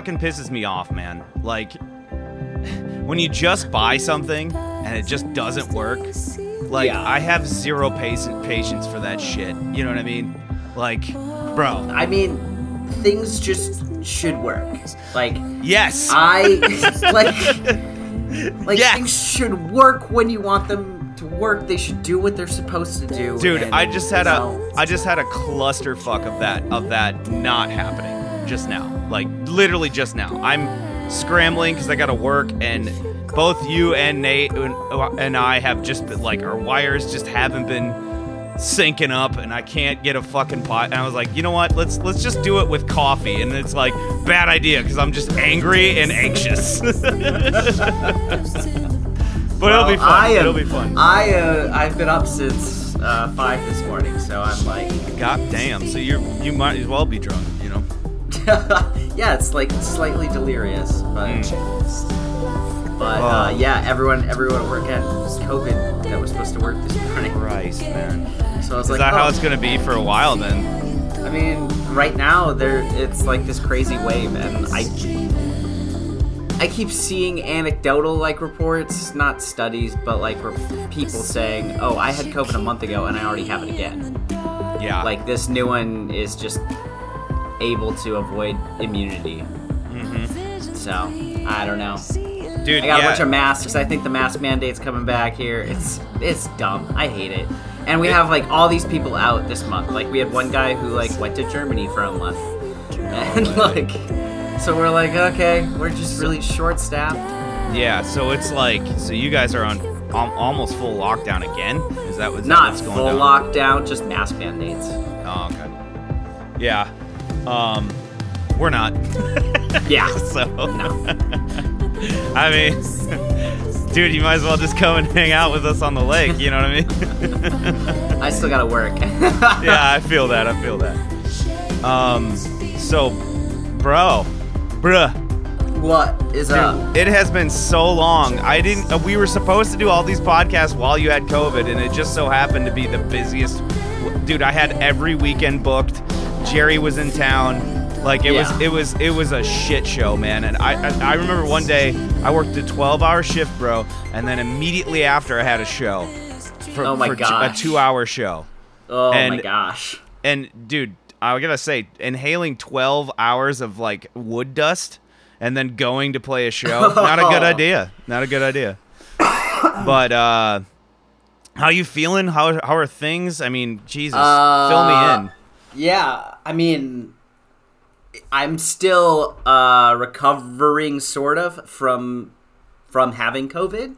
fucking pisses me off, man. Like when you just buy something and it just doesn't work. Like Yeah. I have zero patience patience for that shit. You know what I mean? Like, bro. I mean, things just should work. Like Yes. I like like Yes. things should work when you want them to work. They should do what they're supposed to do. Dude, and, I just had you a I just had a clusterfuck of that of that not happening just now. Literally just now. I'm scrambling because I got to work and both you and Nate and, and I have just been like our wires just haven't been syncing up and I can't get a fucking pot. And I was like, you know what? Let's let's just do it with coffee. And it's like bad idea because I'm just angry and anxious. but it'll be fun. I am, it'll be fun. I uh, I've been up since uh, five this morning, so I'm like, God damn. So you you might as well be drunk. yeah, it's like slightly delirious, but Mm. but uh, yeah, everyone everyone at work had COVID that was supposed to work this morning. Christ, man. So I was like Is like, that how oh. it's gonna be for a while then? I mean, right now there it's like this crazy wave, and I I keep seeing anecdotal like reports, not studies, but like re- people saying, "Oh, I had COVID a month ago, and I already have it again." Yeah. Like this new one is just able to avoid immunity. Mm-hmm. So I don't know. dude. I got yeah. a bunch of masks. I think the mask mandate's coming back here. It's it's dumb. I hate it. And we It- have like all these people out this month. Like we had one guy who like went to Germany for a month, and like, so we're like, okay, we're just really short staffed. yeah. So it's like, so you guys are on al- almost full lockdown again. Is that what's Not what's full going down? lockdown, just mask mandates. Oh, okay. Yeah. Um, we're not. Yeah. so. No. I mean, dude, you might as well just come and hang out with us on the lake. You know what I mean? I still gotta work. yeah, I feel that. I feel that. Um, so, bro, bruh. What is up? Dude, it has been so long. I didn't. Uh, we were supposed to do all these podcasts while you had COVID, and it just so happened to be the busiest. Dude, I had every weekend booked. Jerry was in town. Like it was, it was, it was a shit show, man. And I, I, I remember one day I worked a 12-hour shift, bro, and then immediately after I had a show. For, Oh my for gosh. a two-hour show. Oh my and- gosh. And dude, I gotta say, inhaling 12 hours of like wood dust and then going to play a show, not a good idea. Not a good idea. But uh how you feeling? How how are things? I mean, Jesus, fill Uh, me in. Yeah, I mean, I'm still uh, recovering, sort of, from from having COVID.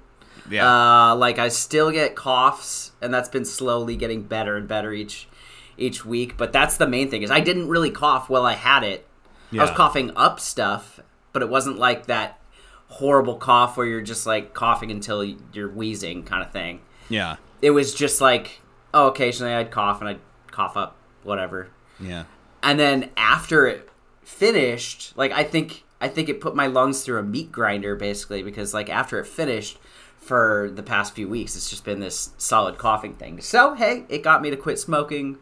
Yeah. Uh, like I still get coughs, and that's been slowly getting better and better each each week. But that's the main thing is I didn't really cough while I had it. I was coughing up stuff, but it wasn't like that horrible cough where you're just like coughing until you're wheezing kind of thing. yeah. It was just like, oh, occasionally I'd cough and I'd cough up, whatever. Yeah. and then after it finished like i think i think it put my lungs through a meat grinder basically because like after it finished for the past few weeks it's just been this solid coughing thing. So hey it got me to quit smoking.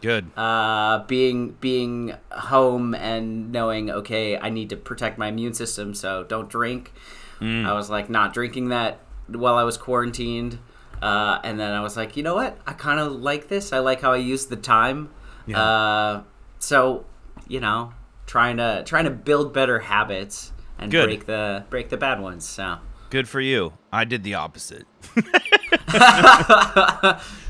Good. uh being being home and knowing okay i need to protect my immune system so don't drink. I was like not drinking that while i was quarantined uh, and then i was like you know what i kind of like this i like how i use the time Yeah. uh, so you know trying to trying to build better habits and Good. break the break the bad ones so Good for you. I did the opposite.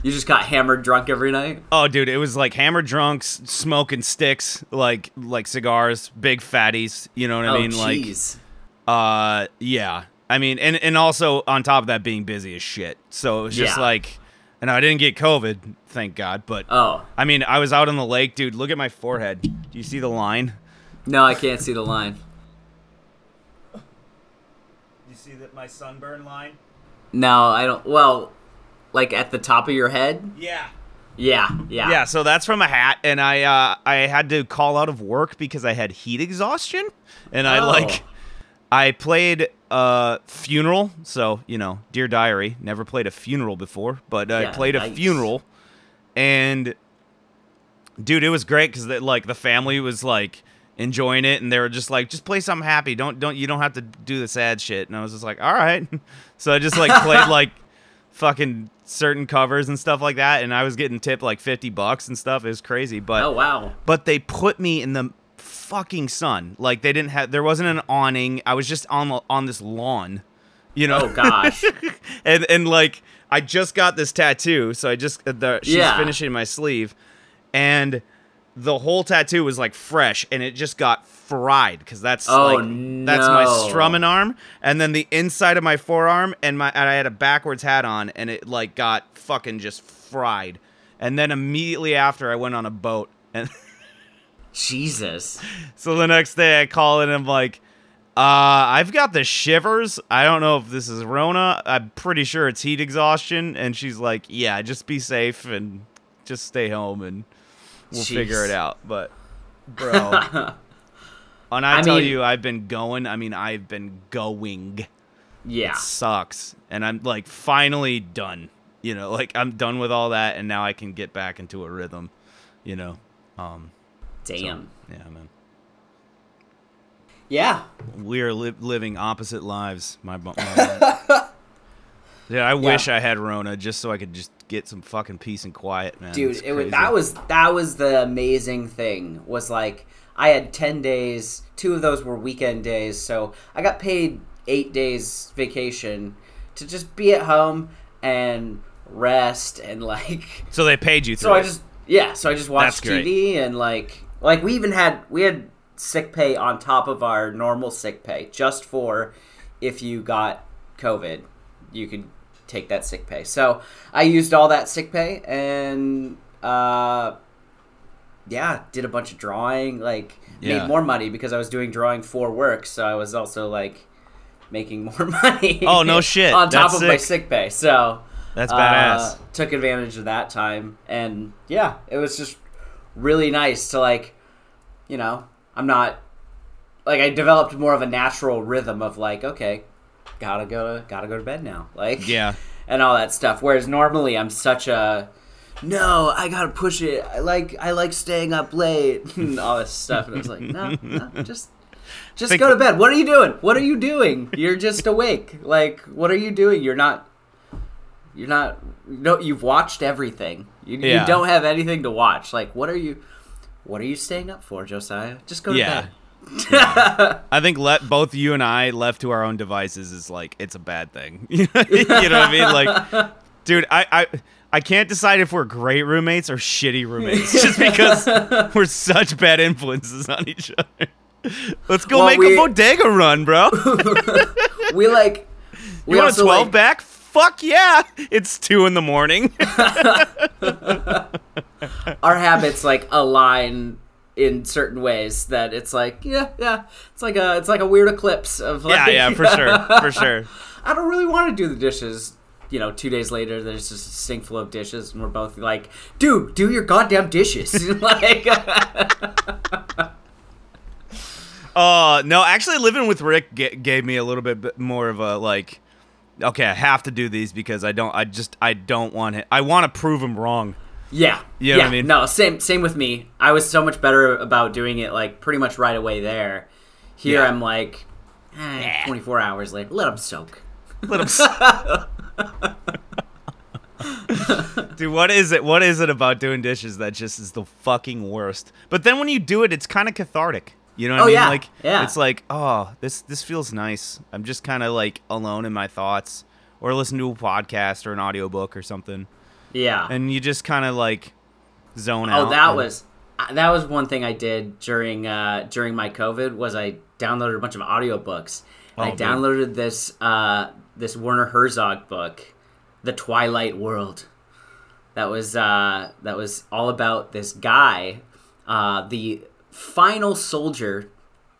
you just got hammered drunk every night Oh, dude, it was like hammered drunks, smoking sticks, like like cigars, big fatties. You know what I oh mean? Like, Uh, yeah. I mean, and and also on top of that, being busy as shit. So it was just Yeah. like, and I didn't get COVID, thank God. But oh I mean, I was out on the lake, dude. Look at my forehead. Do you see the line? no i can't see the line You see that my sunburn line? No, I don't. Well, like at the top of your head. Yeah. Yeah, yeah. Yeah, so that's from a hat, and I uh, I had to call out of work because I had heat exhaustion, and I Oh. like I played a funeral, so you know, dear diary, never played a funeral before, but I Yeah, played a funeral, and dude, it was great because like the family was like enjoying it, and they were just like, just play something happy. Don't don't you don't have to do the sad shit. And I was just like, all right. so I just like played like fucking certain covers and stuff like that, and I was getting tipped like fifty bucks and stuff. It was crazy, but Oh wow. but they put me in the fucking sun. Like they didn't have there wasn't an awning. I was just on on this lawn, you know. Oh gosh. and and like I just got this tattoo, so I just the she's Yeah. finishing my sleeve, and the whole tattoo was like fresh, and it just got fried because that's Oh, like that's my strumming arm, and then the inside of my forearm, and my and I had a backwards hat on, and it like got fucking just fried, and then immediately after I went on a boat, and Jesus. so the next day I call in and I'm like. Uh, I've got the shivers. I don't know if this is Rona. I'm pretty sure it's heat exhaustion. And she's like, "Yeah, just be safe and just stay home and we'll figure it out." But, bro, and I, I tell mean- you I've been going, I mean I've been going. Yeah. It sucks, and I'm like finally done. You know, like I'm done with all that, and now I can get back into a rhythm. You know, um, so, yeah, man Yeah. we are li- living opposite lives. My, my yeah, I wish I had Rona just so I could just get some fucking peace and quiet, man. dude it was that was that was the amazing thing was like i had 10 days two of those were weekend days so i got paid eight days vacation to just be at home and rest and like so they paid you. so through i just yeah so i just watched tv and like like we even had we had sick pay on top of our normal sick pay just for if you got covid you could take that sick pay so i used all that sick pay and uh yeah did a bunch of drawing like Yeah. made more money because i was doing drawing for work so i was also like making more money Oh, no shit. on top That's of my sick. sick pay so That's uh, badass. took advantage of that time, and yeah, it was just really nice to like, you know, I'm not like I developed more of a natural rhythm of like, okay, gotta go, to, gotta go to bed now, like, Yeah. and all that stuff. Whereas normally I'm such a no, I gotta push it. I like I like staying up late and all this stuff, and I was like, no, no, just. Just Think- go to bed. What are you doing? What are you doing? You're just awake. Like, what are you doing? You're not you're not no you've watched everything you, Yeah. you don't have anything to watch like what are you what are you staying up for josiah just go to Yeah. bed I think let both you and I left to our own devices is like it's a bad thing. you know what I mean? Like, dude, I, I I can't decide if we're great roommates or shitty roommates just because we're such bad influences on each other. Let's go Well, make we- a bodega run, bro. we like we you want a 12 like- back? Fuck yeah! It's two in the morning. our habits like align in certain ways that it's like yeah yeah it's like a it's like a weird eclipse of like yeah, yeah, for sure, for sure. i don't really want to do the dishes you know two days later there's just a sink full of dishes and we're both like dude do your goddamn dishes like Uh, no, actually, living with Rick g- gave me a little bit more of a like. Okay, I have to do these because I don't. I just I don't want it. I want to prove him wrong. Yeah. You know yeah. what I mean? No, same same with me. I was so much better about doing it like pretty much right away there. Here Yeah. I'm like eh, 24 hours later. Let them soak. Let him. Dude, what is it? What is it about doing dishes that just is the fucking worst? But then when you do it, it's kind of cathartic. You know what Oh, I mean? yeah, Like, yeah. it's like, oh, this this feels nice. I'm just kind of like alone in my thoughts, or listen to a podcast or an audiobook or something, Yeah. and you just kind of like zone out. oh, that and- was uh, that was one thing I did during uh during my COVID was I downloaded a bunch of audiobooks. And Oh, I dude. downloaded this uh this Werner Herzog book, The Twilight World. That was uh that was all about this guy, uh the final soldier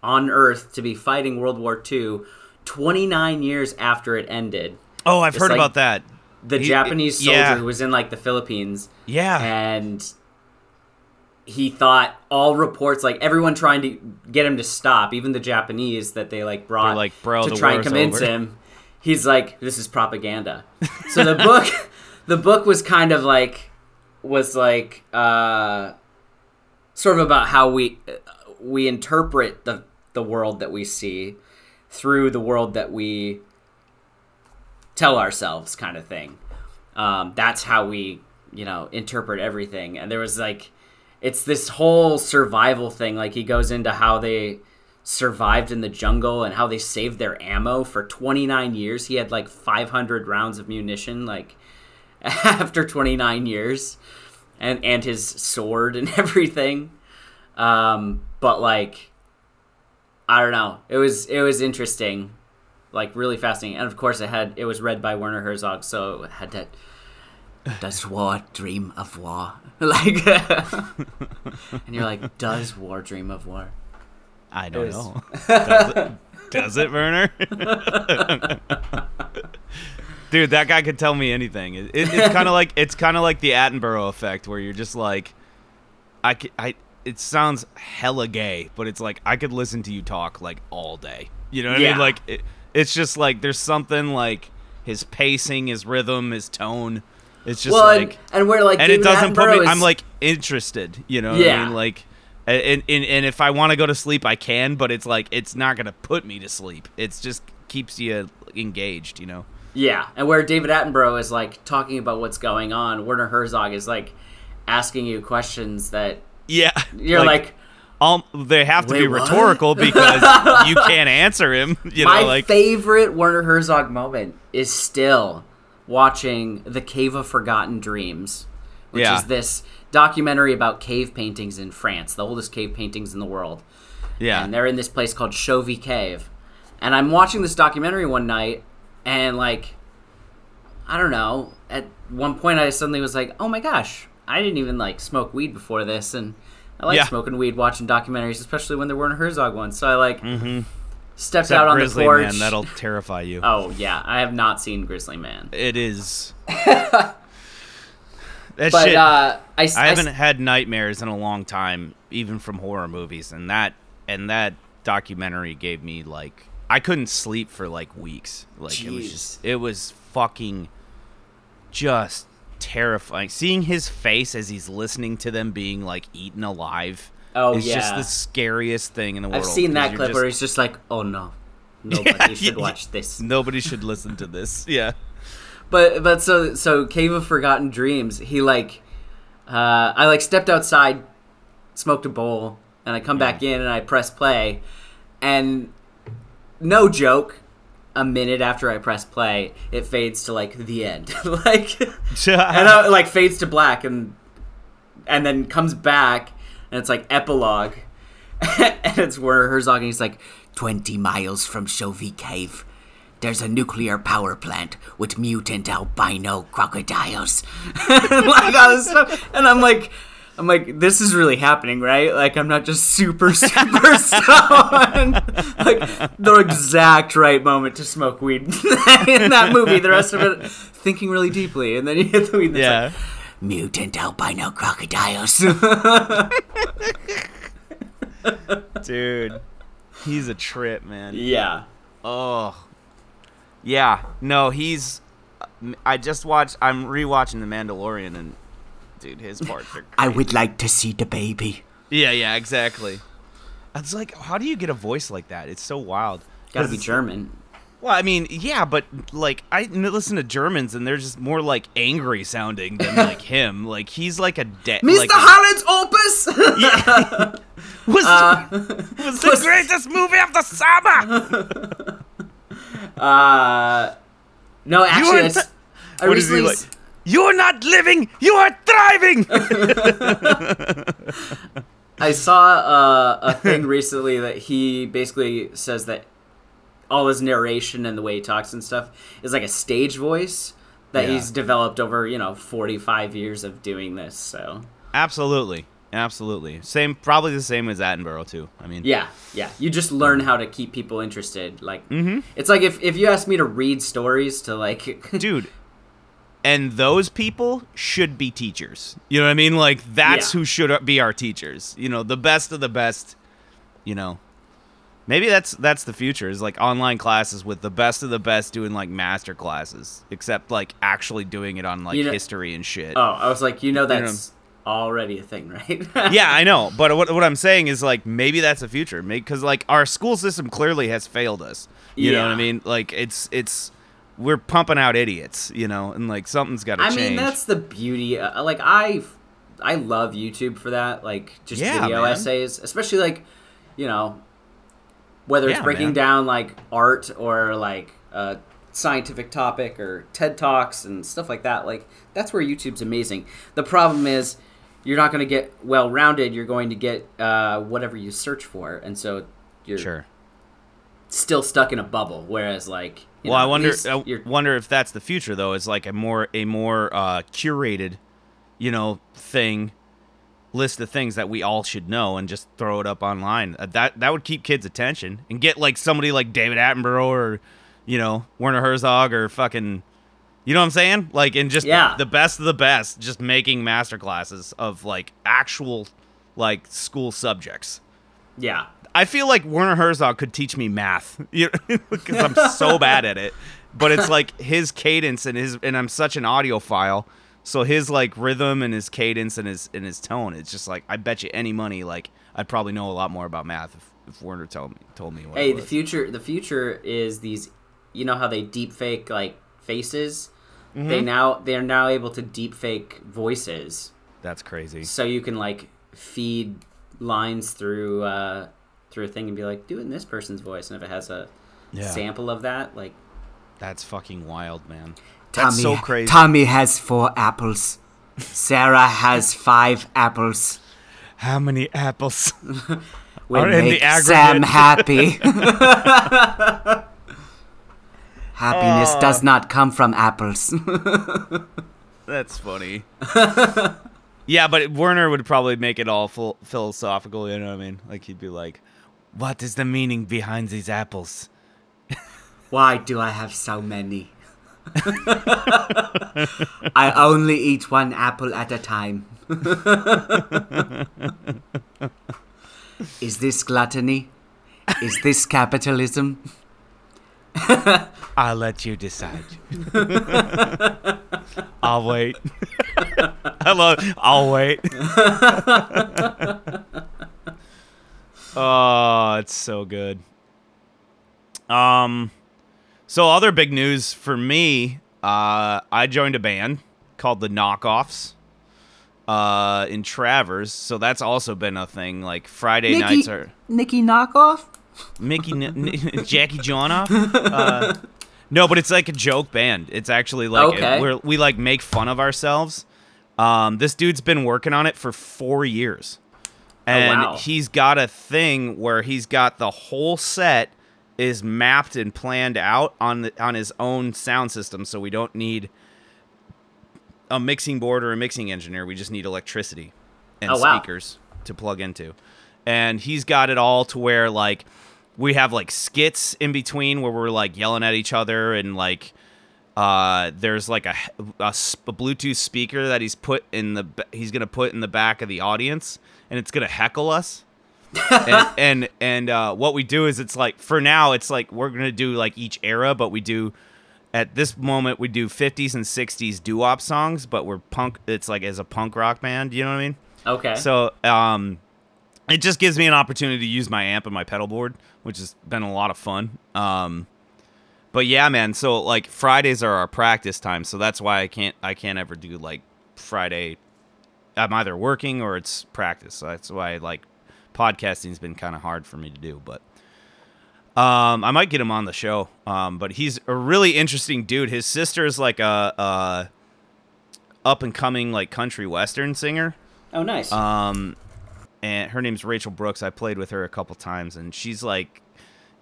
on Earth to be fighting World War II 29 years after it ended. Oh, I've heard like- about that. The He- Japanese soldier yeah. who was in like the Philippines Yeah. and he thought all reports like everyone trying to get him to stop even the japanese that they like brought They're like, "Bro, to try and convince over." him he's like this is propaganda so the book the book was kind of like was like uh sort of about how we we interpret the the world that we see through the world that we tell ourselves kind of thing. Um, that's how we you know interpret everything. And there was like it's this whole survival thing. Like he goes into how they survived in the jungle and how they saved their ammo for 29 years. He had like 500 rounds of munition like after 29 years and and his sword and everything um but like i don't know it was it was interesting like really fascinating and of course it had it was read by werner herzog so it had that does war dream of war like and you're like does war dream of war I don't is. know. Does it, does it Werner? Dude, that guy could tell me anything. It, it- it's kind of like it's kind of like the Attenborough effect, where you're just like, I, I- It sounds hella gay, but it's like I could listen to you talk like all day. You know what I mean? Like it, it's just like there's something like his pacing, his rhythm, his tone. It's just well like and, and where like and it doesn't put me. Attenborough I'm like interested. You know what I Yeah. mean? Like, and, and and if I want to go to sleep, I can. But it's like it's not gonna put me to sleep. It's just keeps you engaged. You know? Yeah, and where David Attenborough is like talking about what's going on, Werner Herzog is like asking you questions that Yeah. you're like, um, they have to Wait, be what? rhtorical because you can't answer him. You my know, like favorite Werner Herzog moment is still watching The Cave of Forgotten Dreams, which Yeah. is this documentary about cave paintings in France, the oldest cave paintings in the world. yeah, and they're in this place called Chauvet Cave. And I'm watching this documentary one night, and like, I don't know. At one point, I suddenly was like, "Oh my gosh, I didn't even like smoke weed before this," and I like Yeah. smoking weed watching documentaries, especially when there Werner Herzog ones. So I like stepped Except out on Grizzly the porch. Man, that'll terrify you. oh yeah, I have not seen Grizzly Man, It is. that but shit. uh, I, I I haven't had nightmares in a long time, even from horror movies, and that and that documentary gave me like I couldn't sleep for like weeks. Like it was just it was fucking just terrifying. Seeing his face as he's listening to them being like eaten alive Oh, is just the scariest thing in the world. I've seen that clip just- where he's just like, "Oh no, nobody Yeah, should yeah, watch this." Nobody should listen to this. Yeah. But but so so Cave of Forgotten Dreams, he like uh I like stepped outside, smoked a bowl, and I come back in and I press play and no joke, a minute after I press play, it fades to like the end. like and uh, I, like fades to black and and then comes back and it's like epilogue and it's where Herzog and he's like 20 miles from Chauvet Cave there's a nuclear power plant with mutant albino crocodiles like all this stuff and I'm like I'm like, this is really happening, right? Like, I'm not just super, super stoned. like, the exact right moment to smoke weed in that movie. The rest of it, thinking really deeply, and then you hit the weed. yeah. like, mutant albino crocodiles. Dude. He's a trip, man. yeah. Oh, yeah. No, he's. I just watched. I'm rewatching The Mandalorian, and dude, his parts are. I would like to see the baby. Yeah, yeah, exactly. It's like, how do you get a voice like that? It's so wild. Got to be German. Well, I mean, yeah, but like I listen to Germans, and they're just more like angry sounding than like him. Like he's like a dead. Mr. Like, Holland's opus! was Uh, was the greatest movie of the summer. uh, no, actually, are it's, not- I What is he recently like? S- You're not living. You are thriving. I saw uh, a thing recently that he basically says that all his narration and the way he talks and stuff is like a stage voice that Yeah. he's developed over you know 45 years of doing this so Absolutely, absolutely. Same, probably the same as Attenborough too. I mean, yeah yeah you just learn how to keep people interested like Mm-hmm. it's like if, if you ask me to read stories to like dude. And those people should be teachers. You know what I mean? Like that's Yeah. who should be our teachers. You know, the best of the best. You know, maybe that's that's the future is like online classes with the best of the best doing like master classes, except like actually doing it on like You know- history and shit. oh i was like you know that's already a thing, right? yeah, I know, but what, what I'm saying is like maybe that's the future, because like our school system clearly has failed us. You know what I mean? Like it's it's we're pumping out idiots, you know, and like something's got to I mean, that's the beauty. Uh, like I, I love YouTube for that. Like just Yeah, video man. essays, especially like, you know, whether it's Yeah, breaking man. down like art or like a scientific topic or TED talks and stuff like that. Like that's where YouTube's amazing. The problem is. You're not going to get well rounded. You're going to get uh, whatever you search for, and so you're sure. still stuck in a bubble. Whereas, like, you well, know, I wonder. I wonder if that's the future, though. Is like a more a more uh, curated, you know, thing, list of things that we all should know, and just throw it up online. Uh, that that would keep kids' attention and get like somebody like David Attenborough or, you know, Werner Herzog or fucking, you know what I'm saying? Like, and just Yeah. the best of the best, just making master classes of like actual, like school subjects. yeah, I feel like Werner Herzog could teach me math, because I'm so bad at it. But it's like his cadence and his and I'm such an audiophile, so his like rhythm and his cadence and his and his tone. It's just like I bet you any money, like I'd probably know a lot more about math if, if Werner told me told me. What Hey, the future. The future is these. You know how they deep fake like faces. Mm-hmm. They now they're now able to deep fake voices, That's crazy. so you can like feed lines through uh, through a thing and be like, do it in this person's voice, and if it has a Yeah. sample of that, like That's fucking wild, man. That's Tommy, so crazy. Tommy has four apples. Sarah has five apples. How many apples? In the make. Sam happy. Happiness Oh. does uh. not come from apples. That's funny. yeah, but Werner would probably make it all full philosophical. You know what I mean? Like he'd be like, "What is the meaning behind these apples?" Why do I have so many? I only eat one apple at a time. Is this gluttony? Is this capitalism? I'll let you decide. I'll wait. Love. I'll wait. Oh, it's so good. Um, so other big news for me. Uh, I joined a band called the Knockoffs. Uh, in Traverse, so that's also been a thing. Like Friday nights are. Nikki knockoff? Mickey, N- N- Jackie Johnoff. Uh, no, but it's like a joke band. It's actually like Okay. we're, we like make fun of ourselves. Um, this dude's been working on it for four years, and wow. he's got a thing where he's got the whole set is mapped and planned out on the, on his own sound system, so we don't need a mixing board or a mixing engineer. We just need electricity and Oh, wow. speakers to plug into. And he's got it all to where like we have like skits in between where we're like yelling at each other and like uh there's like a a bluetooth speaker that he's put in the he's gonna put in the back of the audience and it's gonna heckle us. And and, and uh, what we do is it's like for now it's like we're gonna do like each era but we do at this moment we do 50s and 60s doo-wop songs but we're punk it's like as a punk rock band you know what i mean? Okay, so um it just gives me an opportunity to use my amp and my pedal board which has been a lot of fun. Um but yeah man so like fridays are our practice time so that's why i can't i can't ever do like friday i'm either working or it's practice so that's why like podcasting's been kind of hard for me to do but um, I might get him on the show. Um, but he's a really interesting dude. His sister is like a, a up and coming like country western singer. oh nice. Um, and her name's Rachel Brooks. I played with her a couple times, and she's like,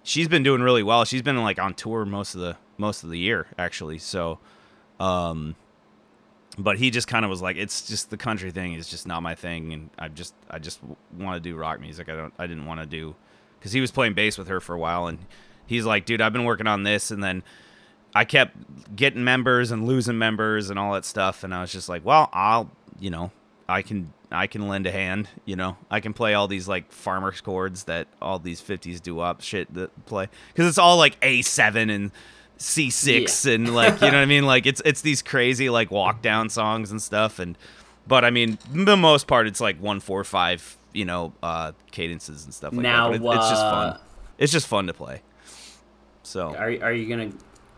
she's been doing really well. She's been like on tour most of the most of the year actually. So, um, but he just kind of was like, it's just the country thing is just not my thing, and I just I just want to do rock music. I don't I didn't want to do because he was playing bass with her for a while, and he's like, dude, I've been working on this, and then I kept getting members and losing members and all that stuff, and I was just like, well, I'll, you know, I can I can lend a hand, you know, I can play all these like farmers chords that all these '50s doo-wop shit that play because it's all like A7 and C6 and like you know what I mean, like it's it's these crazy like walk down songs and stuff, and But I mean, the most part, it's like one four five, you know, uh, cadences and stuff like Now, that. It, it's just fun. uh, It's just fun to play. So Are are you gonna?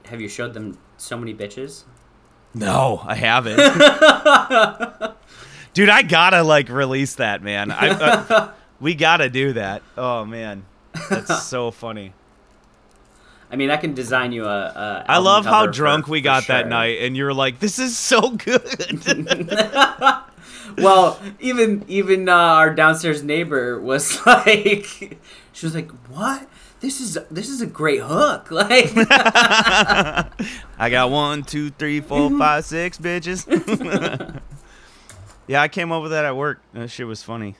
Have you showed them so many bitches? no, I haven't. Dude, I gotta like release that, man. I, uh, we gotta do that. Oh man, that's so funny. I mean, I can design you a. a I love how drunk for- we got that night, and you were like, "This is so good." Well, even even uh, our downstairs neighbor was like, she was like, "What? This is this is a great hook!" Like, I got one, two, three, four, five, six bitches. yeah, I came over that at work. That shit was funny.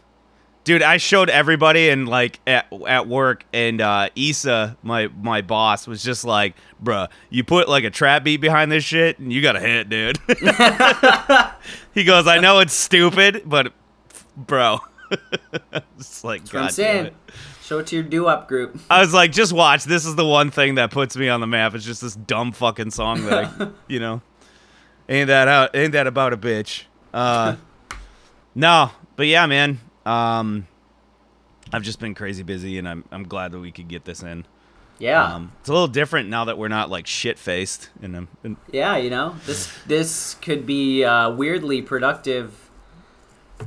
Dude, I showed everybody and like at, at work and uh Issa, my my boss, was just like, bruh, you put like a trap beat behind this shit and you got a hit, dude. he goes, I know it's stupid, but bro. it's like that's what I'm saying. it. Show it to your doo-wop group. I was like, just watch. This is the one thing that puts me on the map. It's just this dumb fucking song that I, you know, ain't that out? Ain't that about a bitch? Uh, no, but yeah, man. Um, I've just been crazy busy, and I'm I'm glad that we could get this in. Yeah, Um, it's a little different now that we're not like shit faced, and. And, yeah. You know, this this could be a weirdly productive,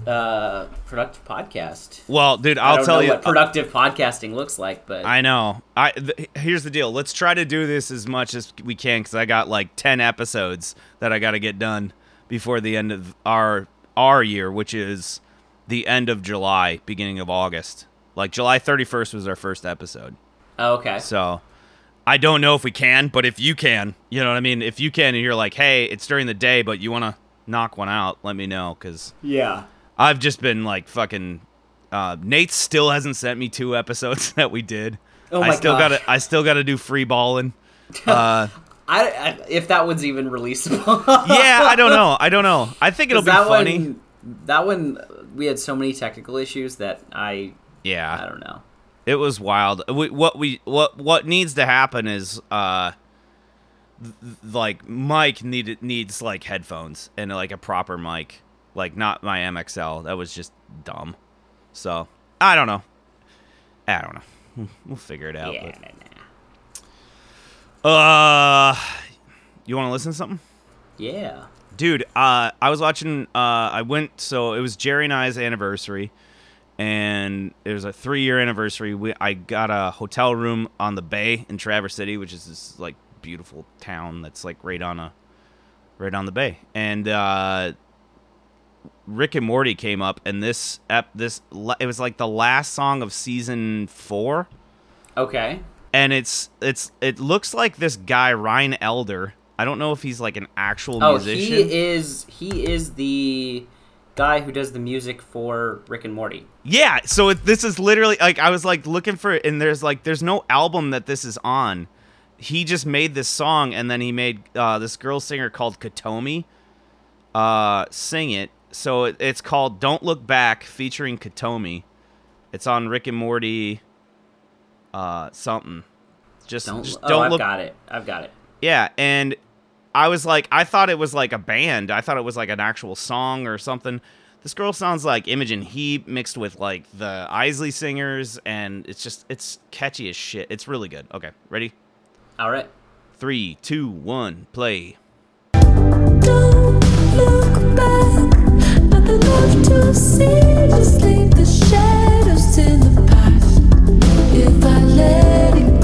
uh, productive podcast. well, dude, I'll tell you. what productive podcasting looks like, but I know. I th- here's the deal. Let's try to do this as much as we can because I got like ten episodes that I got to get done before the end of our our year, which is the end of July, beginning of August. Like July 31st was our first episode. Oh, okay. So I don't know if we can, but if you can, you know what I mean. If you can, and you're like, hey, it's during the day, but you want to knock one out, let me know because Yeah. I've just been like fucking. Uh, Nate still hasn't sent me two episodes that we did. Oh I my still gotta. I still gotta do free balling. Uh, I, I if that one's even releasable. yeah, I don't know. I don't know. I think it'll be that funny. One, that one, we had so many technical issues that I, yeah I don't know. it was wild. We, what we what what needs to happen is uh, th- like Mike needed needs like headphones and like a proper mic, like not my MXL. That was just dumb. So I don't know. I don't know. We'll figure it out. Yeah, but- nah, nah. Uh, you want to listen to something, yeah. Dude? Uh, I was watching. Uh, I went. So it was Jerry and I's anniversary, and it was a three-year anniversary. We I got a hotel room on the bay in Traverse City, which is this like beautiful town that's like right on a, right on the bay. And uh, Rick and Morty came up, and this ep this it was like the last song of season four Okay. and it's it's it looks like this guy Ryan Elder. I don't know if he's like an actual Oh, musician. he is he is the guy who does the music for Rick and Morty. yeah, so it, this is literally like I was like looking for it, and there's like there's no album that this is on. He just made this song, and then he made uh, this girl singer called Kotomi uh, sing it. So it, it's called "Don't Look Back" featuring Kotomi. It's on Rick and Morty. Uh, something. Just Don't just oh, don't I've look got it. I've got it. Yeah, and I was like, I thought it was like a band. I thought it was like an actual song or something. This girl sounds like Imogen Heap mixed with like the Isley singers, and it's just it's catchy as shit. It's really good. Okay, ready? All right. Three, two, one, play. Don't look back, nothing left to see. Just leave the shadows in the past. If I let it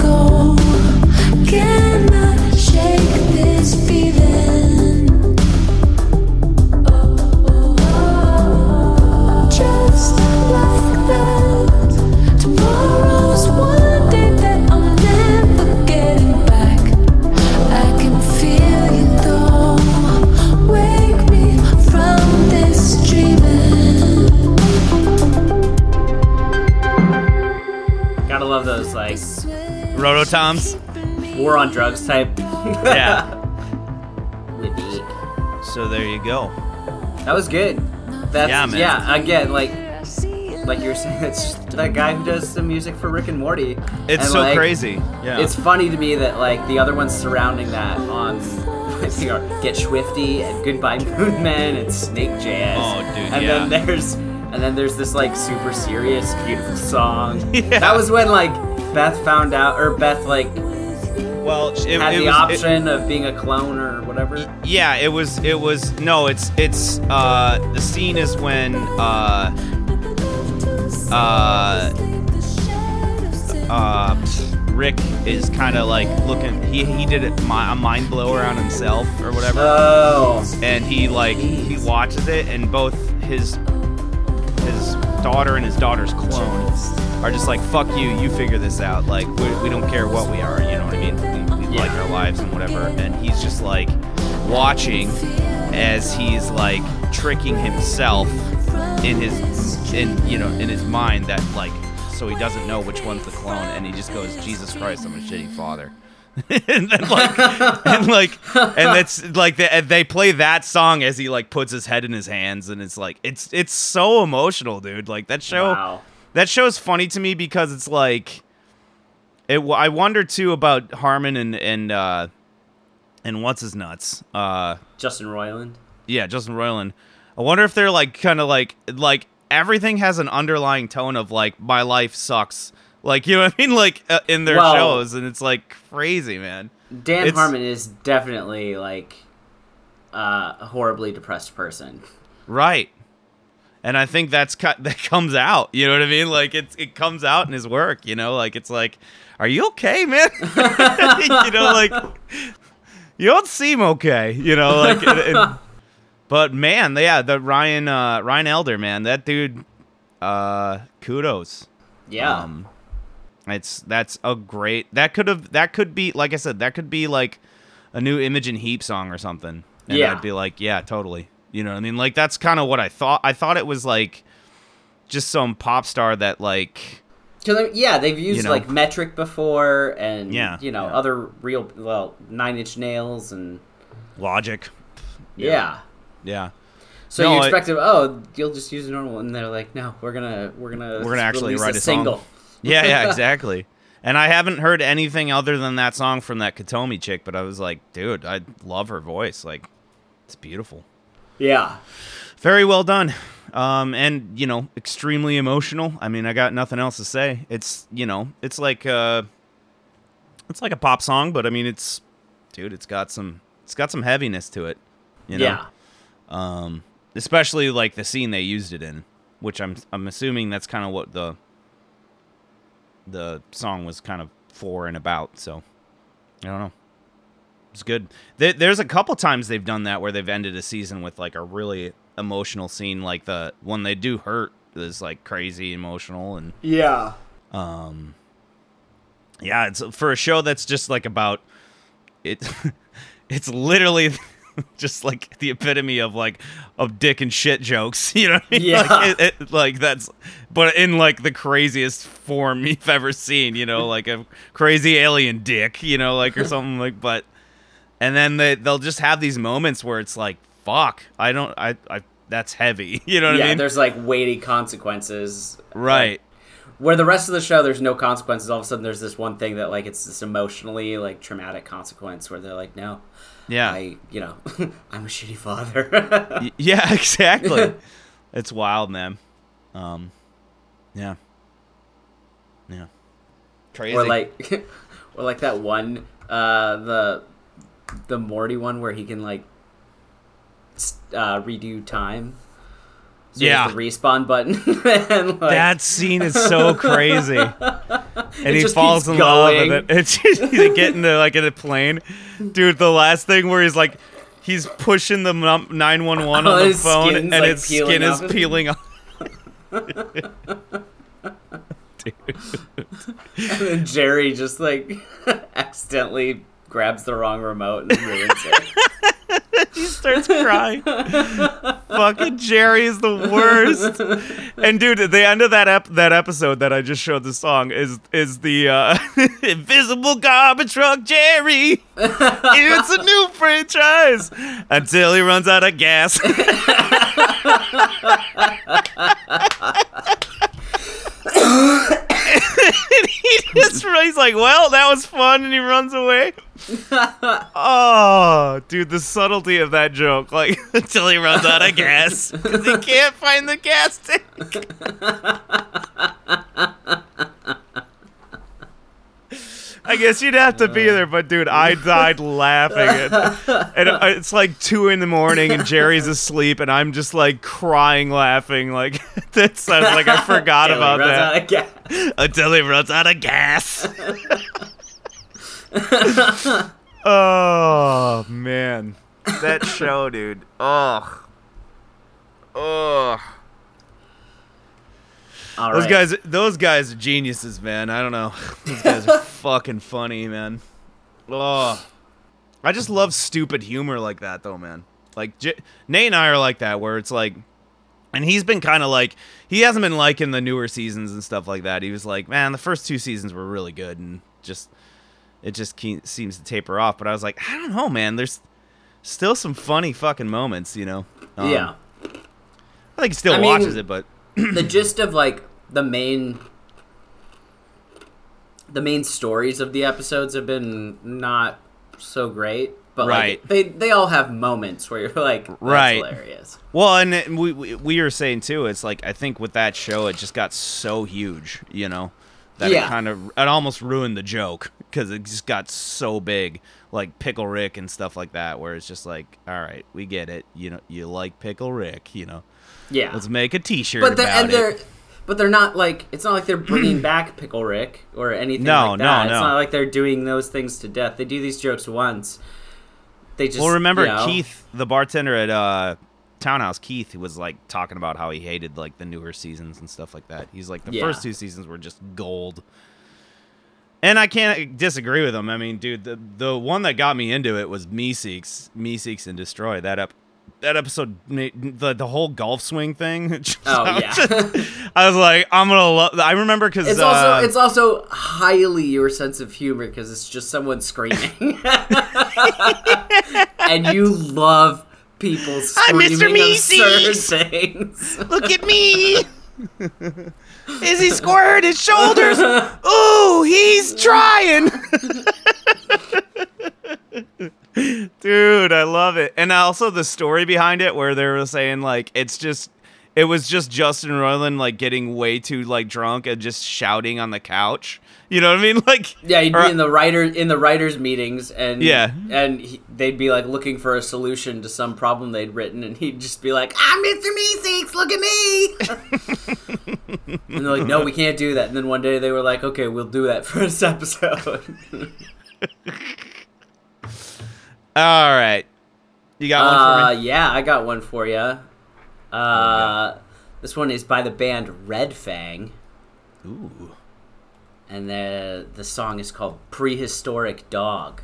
Rototoms. war on drugs type. Yeah. Whippy. so there you go. That was good. That's Yeah, man. yeah. Again, like like you were saying, it's just that guy who does the music for Rick and Morty. It's And, so like, crazy. Yeah. It's funny to me that like the other ones surrounding that on I think Get Swifty and Goodbye Moon Men and Snake Jazz. Oh, dude, And yeah. then there's and then there's this like super serious, beautiful song. Yeah. That was when like Beth found out, or Beth like Well, it, had it the was, it- option of being a clone or whatever. yeah, it was. It was. No, it's. It's. Uh, the scene is when. Uh, uh, uh, Rick is kind of like looking. He he did it a mind blower on himself or whatever. Oh, and he like he watches it and both his his daughter and his daughter's clone are just like fuck you you figure this out. Like we, we don't care what we are you know what i mean? We, we Yeah. like our lives and whatever. And he's just like watching as he's like tricking himself in his in you know in his mind that like so he doesn't know which one's the clone and he just goes jesus christ i'm a shitty father. And then like and like and that's like they, and they play that song as he like puts his head in his hands and it's like it's it's so emotional dude. Like that show wow. That show's funny to me because it's like it i wonder too about harmon and and uh and what's his nuts uh Justin Roiland. yeah, Justin Roiland. I wonder if they're like kind of like like everything has an underlying tone of like my life sucks. Like you know what I mean? Like uh, in their Well- shows, and it's like crazy, man. Dan It's- Harmon is definitely like uh, a horribly depressed person. Right. And I think that's cut that comes out. You know what I mean? Like it it comes out in his work. You know, like it's like, are you okay, man? you know, like you don't seem okay. You know, like. but man, yeah, the Ryan uh, Ryan Elder, man, that dude. Uh, kudos. Yeah. Um, it's that's a great. That could have. That could be like I said. That could be like a new Imogen Heap song or something. And Yeah. I'd be like, yeah, totally. You know, what I mean, like that's kind of what I thought. I thought it was like just some pop star that like I yeah, they've used know. like metric before, and Yeah, you know yeah. other real well Nine Inch Nails, and Logic. yeah. Yeah. So No, you I- expect them, oh, you'll just use a normal, one and they're like, no, we're gonna we're gonna We're gonna actually write a a song. single. Yeah, yeah, exactly. and I haven't heard anything other than that song from that Kotomi chick, but I was like, dude, I love her voice. Like, it's beautiful. Yeah, Very well done. Um, and you know, extremely emotional. I mean, I got nothing else to say. It's you know, it's like uh, it's like a pop song, but I mean, it's dude, it's got some, it's got some heaviness to it. You know? yeah, um, especially like the scene they used it in, which I'm I'm assuming that's kind of what the the song was kind of for and about. So I don't know. It's good. There, there's a couple times they've done that where they've ended a season with like a really emotional scene, like the when they do hurt is like crazy emotional and yeah. um yeah it's for a show that's just like about it it's literally just like the epitome of like of dick and shit jokes you know I mean? Yeah. like, it, it- like that's but in like the craziest form you've ever seen you know like a crazy alien dick you know like or something like but and then they they'll just have these moments where it's like fuck i don't i i that's heavy you know what yeah, i mean there's like weighty consequences. right Where the rest of the show, there's no consequences. All of a sudden, there's this one thing that like it's this emotionally like traumatic consequence where they're like, no, yeah I, you know, I'm a shitty father. Yeah, exactly. it's wild, man. Um, yeah, yeah, crazy. or like, or like that one, uh, the the Morty one where he can like uh, redo time. So Yeah. the respawn button, and like, that scene is so crazy. And he falls in love, going. and then it's just, they get into like in a plane, dude. The last thing where he's like, he's pushing the nine one one on the phone, and like, his skin is peeling off. Dude. and then Jerry just like accidentally grabs the wrong remote and ruins it. he starts crying. Fucking Jerry is the worst. And dude, the end of that ep- that episode that I just showed the song is is the uh, invisible garbage truck Jerry. it's a new franchise until he runs out of gas. and he just he's like, well, that was fun, and he runs away. oh, dude, the subtlety of that joke. Like, until he runs out of gas. Because he can't find the gas tank. I guess you'd have to be there, but dude, I died laughing. And, and it's like two in the morning, and Jerry's asleep, and I'm just like crying, laughing. Like that sounds like I forgot about that. Until he runs out of gas. oh man, that show, dude. Oh, oh. All Those right. guys, those guys are geniuses, man. I don't know. Those guys are fucking funny, man. Oh, I just love stupid humor like that, though, man. Like J- Nate and I are like that, where it's like, and he's been kind of like, he hasn't been liking the newer seasons and stuff like that. He was like, man, the first two seasons were really good, and just it just ke- seems to taper off. But I was like, I don't know, man. There's still some funny fucking moments, you know. Um, yeah. I think he still I mean- watches it, but the gist of like the main the main stories of the episodes have been not so great but Right. like they they all have moments where you're like Right. hilarious Well, and we we we were saying too. It's like I think with that show, it just got so huge, you know, that Yeah. it kind of it almost ruined the joke because it just got so big, like Pickle Rick and stuff like that, where it's just like, all right, we get it, you know, you like Pickle Rick, you know, yeah let's make a T-shirt but they're and they're but they're not like it's not like they're bringing back pickle rick or anything No, like no, that it's not like they're doing those things to death they do these jokes once they just Well, remember you know, Keith, the bartender at uh, Townhouse. Keith was like talking about how he hated like the newer seasons and stuff like that. He's like the Yeah. first two seasons were just gold. And I can't disagree with him. I mean, dude, the the one that got me into it was Meeseeks, Me Seeks and Destroy. That up, that episode, made, the the whole golf swing thing. Oh, yeah. I was like, I'm gonna love. I remember because it's uh, also it's also highly your sense of humor because it's just someone screaming, and you love people I'm Mr. screaming absurd Meeseeks. things. Look at me. Is he squared his shoulders? Ooh, he's trying. Dude, I love it. And also the story behind it where they were saying like it's just it was just Justin Roiland like getting way too like drunk and just shouting on the couch. You know what I mean? Like Yeah, he'd or- be in the writer in the writers' meetings, and Yeah. and he, they'd be like looking for a solution to some problem they'd written, and he'd just be like, ah, "I'm Mr. Meeseeks, look at me!" and they're like, "No, we can't do that." And then one day they were like, "Okay, we'll do that for this episode." All right. You got one uh, for me? yeah, I got one for you. Uh, this one is by the band Red Fang, Ooh. and the the song is called "Prehistoric Dog."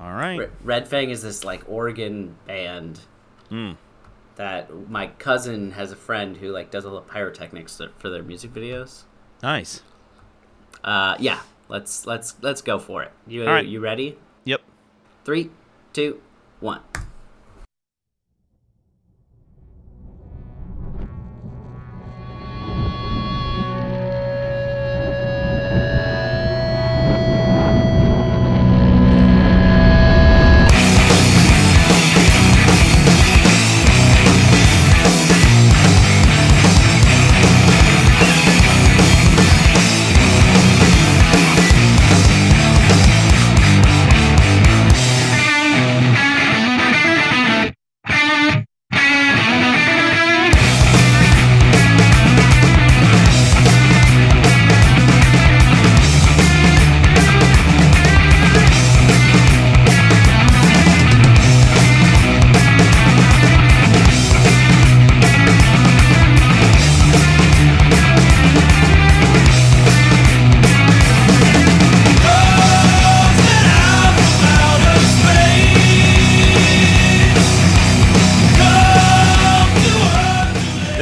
All right. Re- Red Fang is this like Oregon band Hmm. that my cousin has a friend who like does all the pyrotechnics for their music videos. Nice. Uh, yeah, let's let's let's go for it. You right. you ready? Three, two, one.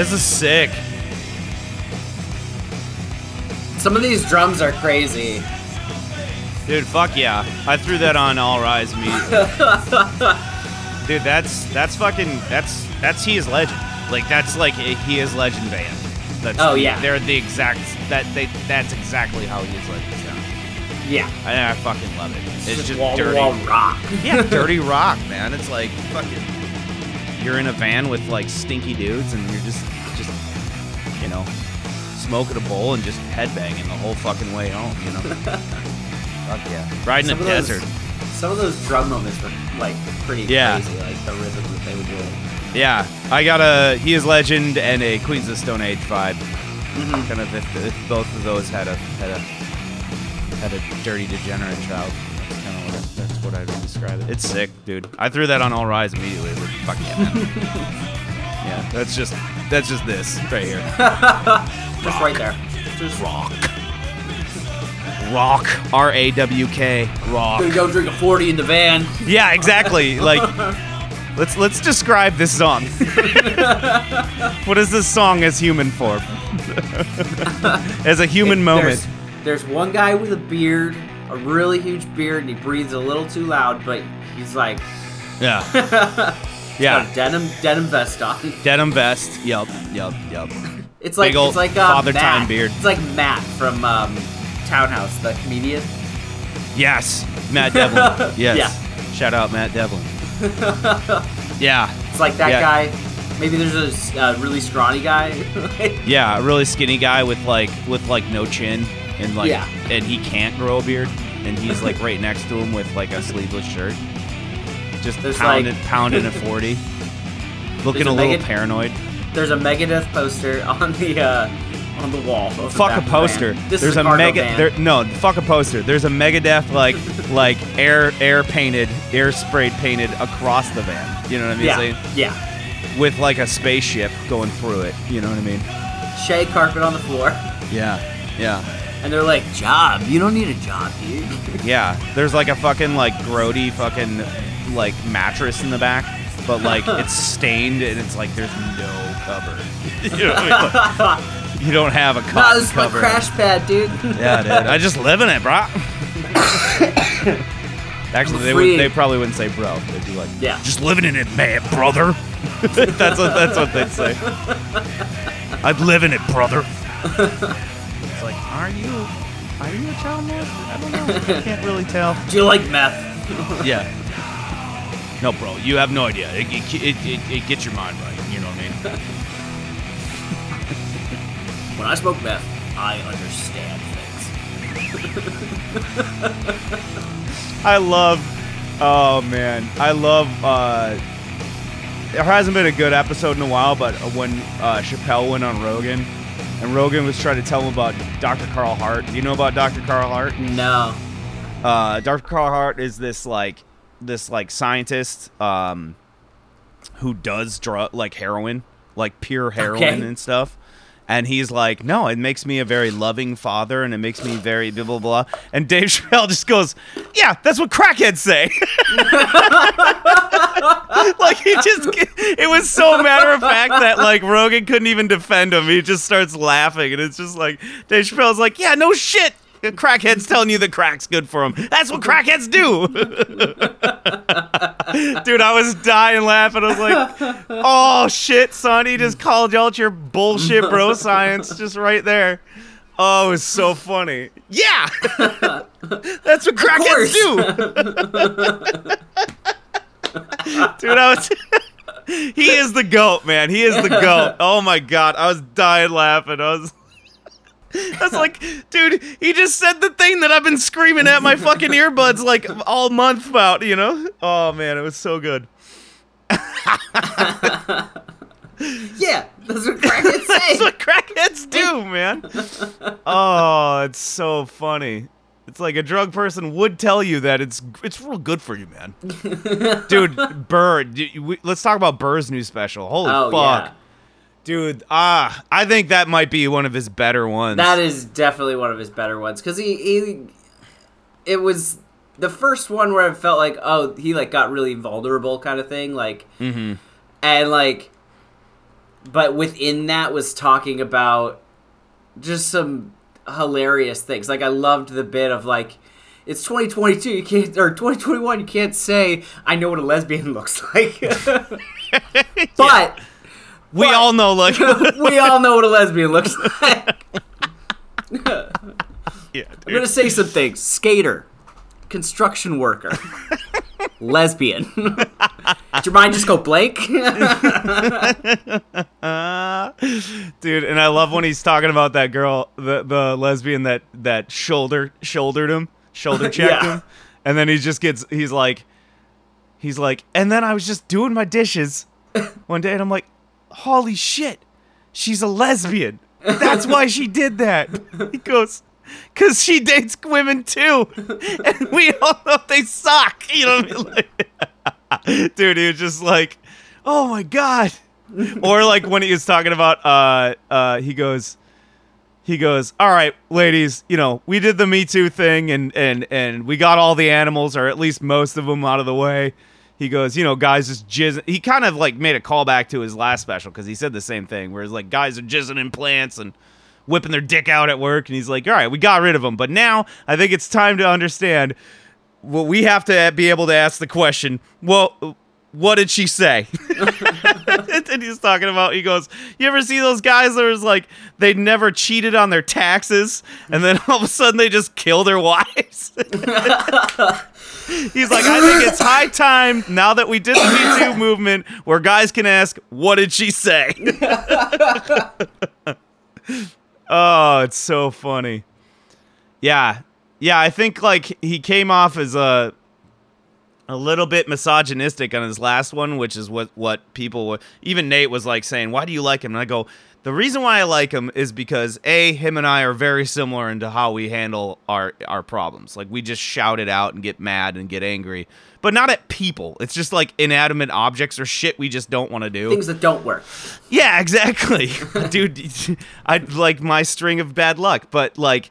This is sick. Some of these drums are crazy. Dude, fuck yeah. I threw that on All Rise immediately. Dude, that's that's fucking that's that's he is legend. Like that's like a he is legend band. That's Oh, yeah. They're the exact that they that's exactly how he is legend sounds. Yeah. I, I fucking love it. It's just wall dirty. wall rock. Yeah, dirty rock, man. It's like fucking. You're in a van with like stinky dudes, and you're just, just, you know, smoking a bowl and just headbanging the whole fucking way home. You know. Fuck yeah. Riding Some a of those- desert. Some of those drum moments were like pretty Yeah. crazy, like the rhythm that they would do. Yeah, I got a He Is Legend and a Queens of Stone Age vibe. Mm-hmm. Kind of if, if both of those had a had a had a dirty degenerate child. That's kind of what I'd describe it. It's sick, dude. I threw that on All Rise immediately. Like, fuck yeah, man. yeah, that's just that's just this right here. Just right there. Just Rock. Rock. R A W K. Rock. gonna go drink a forty in the van. Yeah, exactly. Like, let's let's describe this song. what is this song as human form? as a human moment. There's, there's one guy with a beard, a really huge beard, and he breathes a little too loud, but he's like Yeah. Yeah. denim denim vest on. Denim vest. Yep, yep, yep. It's like it's like uh, Father Matt. Time beard. It's like Matt from um, Townhouse, the comedian. Yes. Matt Devlin. Yes. Yeah. Shout out Matt Devlin. yeah. It's like that Yeah. guy. Maybe there's a uh, really scrawny guy. Yeah. A really skinny guy with like with like no chin and like Yeah. and he can't grow a beard and he's like right next to him with like a sleeveless shirt. Just There's, pounding like- pounding a forty. Looking There's a a little Megan- paranoid. there's a Megadeth poster on the uh, on the wall. of the fuck a the poster. This There's is a, a, mega. There, no, fuck a poster. There's a Megadeth like like air air painted, air sprayed painted across the van. You know what I mean? yeah, yeah. With like a spaceship going through it. You know what I mean? Shag carpet on the floor, Yeah, yeah, and they're like, "Job? You don't need a job, dude." yeah. There's like a fucking like grody fucking like mattress in the back, but like it's stained and it's like there's no cover. you know I mean? You don't have a cotton this is my cover. crash pad, dude. Yeah, dude. I just live in it, bro. Actually, they would. They probably wouldn't say bro. They'd be like, Yeah. just living in it, man, brother." that's what. That's what they'd say. I'd live in it, brother. Like, are you? Are you a child molester? I don't know. I can't really tell. Do you like meth? Yeah. No, bro. You have no idea. It, it, it, it, it gets your mind right. You know what I mean? When I smoke meth, I understand things. I love. Oh man, I love. uh There hasn't been a good episode in a while, but when uh, Chappelle went on Rogan, and Rogan was trying to tell him about Dr. Carl Hart. Do you know about Dr. Carl Hart? No. uh, Dr. Carl Hart is this like this like scientist um, who does drug like heroin, like pure heroin Okay. and stuff. And he's like, no, it makes me a very loving father, and it makes me very blah blah blah. And Dave Chappelle just goes, yeah, that's what crackheads say. like he just, it was so matter of fact that like Rogan couldn't even defend him. He just starts laughing, and it's just like Dave Chappelle's like, yeah, no shit. Crackhead's telling you the crack's good for him. That's what crackheads do. Dude, I was dying laughing. I was like, oh shit, son. He just called you out your bullshit bro science just right there. Oh, it was so funny. Yeah. That's what crackheads do. Dude, I was. he is the goat, man. He is the goat. Oh my god, I was dying laughing. I was. Was like, dude, he just said the thing that I've been screaming at my fucking earbuds like all month about, you know? Oh man, it was so good. Yeah, that's what crackheads say. That's what crackheads do, man. Oh, it's so funny. It's like a drug person would tell you that it's it's real good for you, man. Dude, Burr, we- let's talk about Burr's new special. Holy oh fuck. yeah. Dude, ah, I think that might be one of his better ones. That is definitely one of his better ones because he, he, it was the first one where I felt like, oh, he like got really vulnerable kind of thing, like, Mhm. and like, but within that was talking about just some hilarious things. Like I loved the bit of like. It's 2022. You can't, or 2021. You can't say I know what a lesbian looks like. but we all know, like, we all know what a lesbian looks like. Yeah, I'm gonna say some things. Skater, construction worker, lesbian. Did your mind just go blank? dude and i love when he's talking about that girl the the lesbian that that shoulder shouldered him shoulder checked Yeah. him and then he just gets he's like he's like and then i was just doing my dishes one day and i'm like holy shit she's a lesbian. That's why she did that. He goes because she dates women too. And we all know they suck. You know what i mean? Dude he was just like oh my god. Or like when he was talking about uh uh he goes he goes all right ladies you know we did the me too thing and and and we got all the animals or at least most of them out of the way he goes you know guys just jizz he kind of like made a callback to his last special because he said the same thing where it's like guys are jizzing in plants and whipping their dick out at work and he's like all right we got rid of them but now i think it's time to understand well we have to be able to ask the question well what did she say? And he's talking about he goes you ever see those guys that was like they never cheated on their taxes and then all of a sudden they just kill their wives he's like i think it's high time now that we did the me too movement where guys can ask what did she say oh it's so funny yeah yeah i think like he came off as a a little bit misogynistic on his last one, which is what what people were. Even Nate was like saying, "Why do you like him?" And I go, "The reason why I like him is because a him and I are very similar into how we handle our our problems. Like we just shout it out and get mad and get angry, but not at people. It's just like inanimate objects or shit we just don't want to do. Things that don't work. Yeah, exactly. Dude, I like my string of bad luck, but like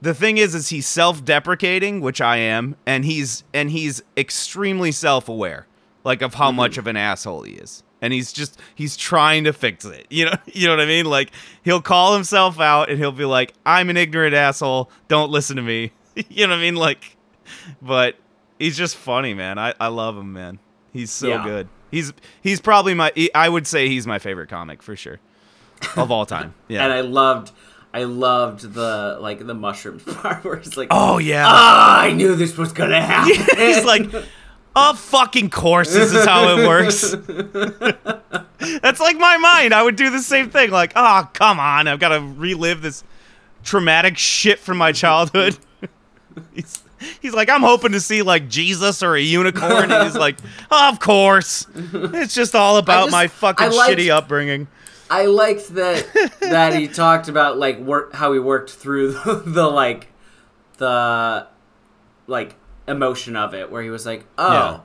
the thing is is he's self-deprecating, which I am, and he's and he's extremely self-aware like of how mm-hmm. much of an asshole he is. And he's just he's trying to fix it. You know, you know what I mean? Like he'll call himself out and he'll be like, "I'm an ignorant asshole. Don't listen to me." you know what I mean? Like but he's just funny, man. I I love him, man. He's so Yeah. good. He's he's probably my he- I would say he's my favorite comic for sure. Of all time. Yeah. And I loved, I loved the like the mushrooms part where he's like, oh yeah. "Ah, I knew this was gonna happen." he's like of fucking course this is how it works. That's like my mind. I would do the same thing. Like, oh come on, I've got to relive this traumatic shit from my childhood. he's, he's like, I'm hoping to see like Jesus or a unicorn, and he's like, ah, of course. It's just all about just- my fucking liked- shitty upbringing. I liked that that he talked about like work how he worked through the, the like the like emotion of it where he was like, "Oh, Yeah.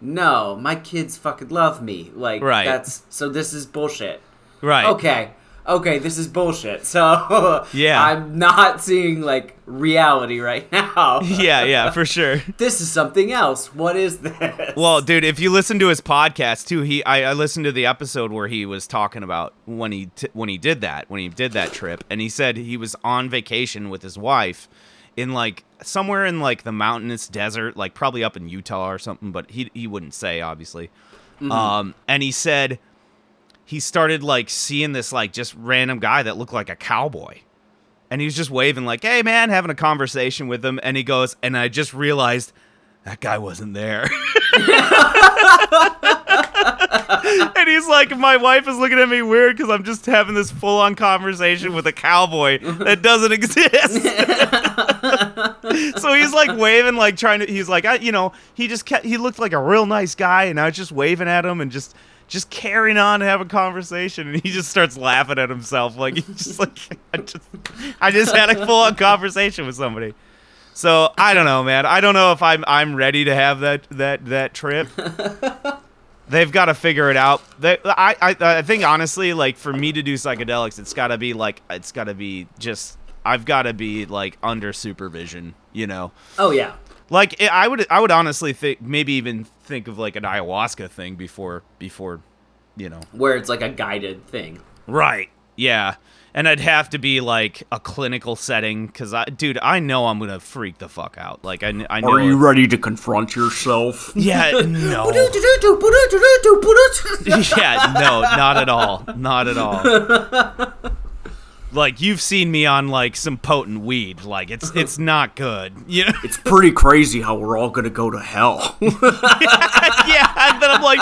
no, my kids fucking love me." Like Right. that's so this is bullshit. Right. Okay. Okay, this is bullshit. So Yeah. I'm not seeing like reality right now. Yeah, yeah, for sure. This is something else. What is this? Well, dude, if you listen to his podcast too, he I, I listened to the episode where he was talking about when he t- when he did that when he did that trip, and he said he was on vacation with his wife in like somewhere in like the mountainous desert, like probably up in Utah or something, but he he wouldn't say obviously. Um, and he said he started like seeing this like just random guy that looked like a cowboy. And he was just waving like, "Hey man," having a conversation with him, and he goes, and I just realized that guy wasn't there. and he's like, my wife is looking at me weird because I'm just having this full on conversation with a cowboy that doesn't exist. so he's like waving, like trying to. He's like, I, you know, he just kept, he looked like a real nice guy, and I was just waving at him and just just carrying on to have a conversation, and he just starts laughing at himself, like he's just like I just I just had a full on conversation with somebody. So I don't know, man. I don't know if I'm I'm ready to have that that that trip. They've got to figure it out. They, I, I I think honestly, like for me to do psychedelics, it's got to be like it's got to be just I've got to be like under supervision, you know. oh yeah. Like it, I would I would honestly think maybe even think of like an ayahuasca thing before before, you know. Where it's like a guided thing. Right. Yeah. And I'd have to be like a clinical setting because I, dude, I know I'm gonna freak the fuck out. Like I, I know. Are you ready to confront yourself? Yeah, no. yeah, no, not at all. Not at all. like you've seen me on like some potent weed. Like it's it's not good. You know? It's pretty crazy how we're all gonna go to hell. yeah. And then I'm like,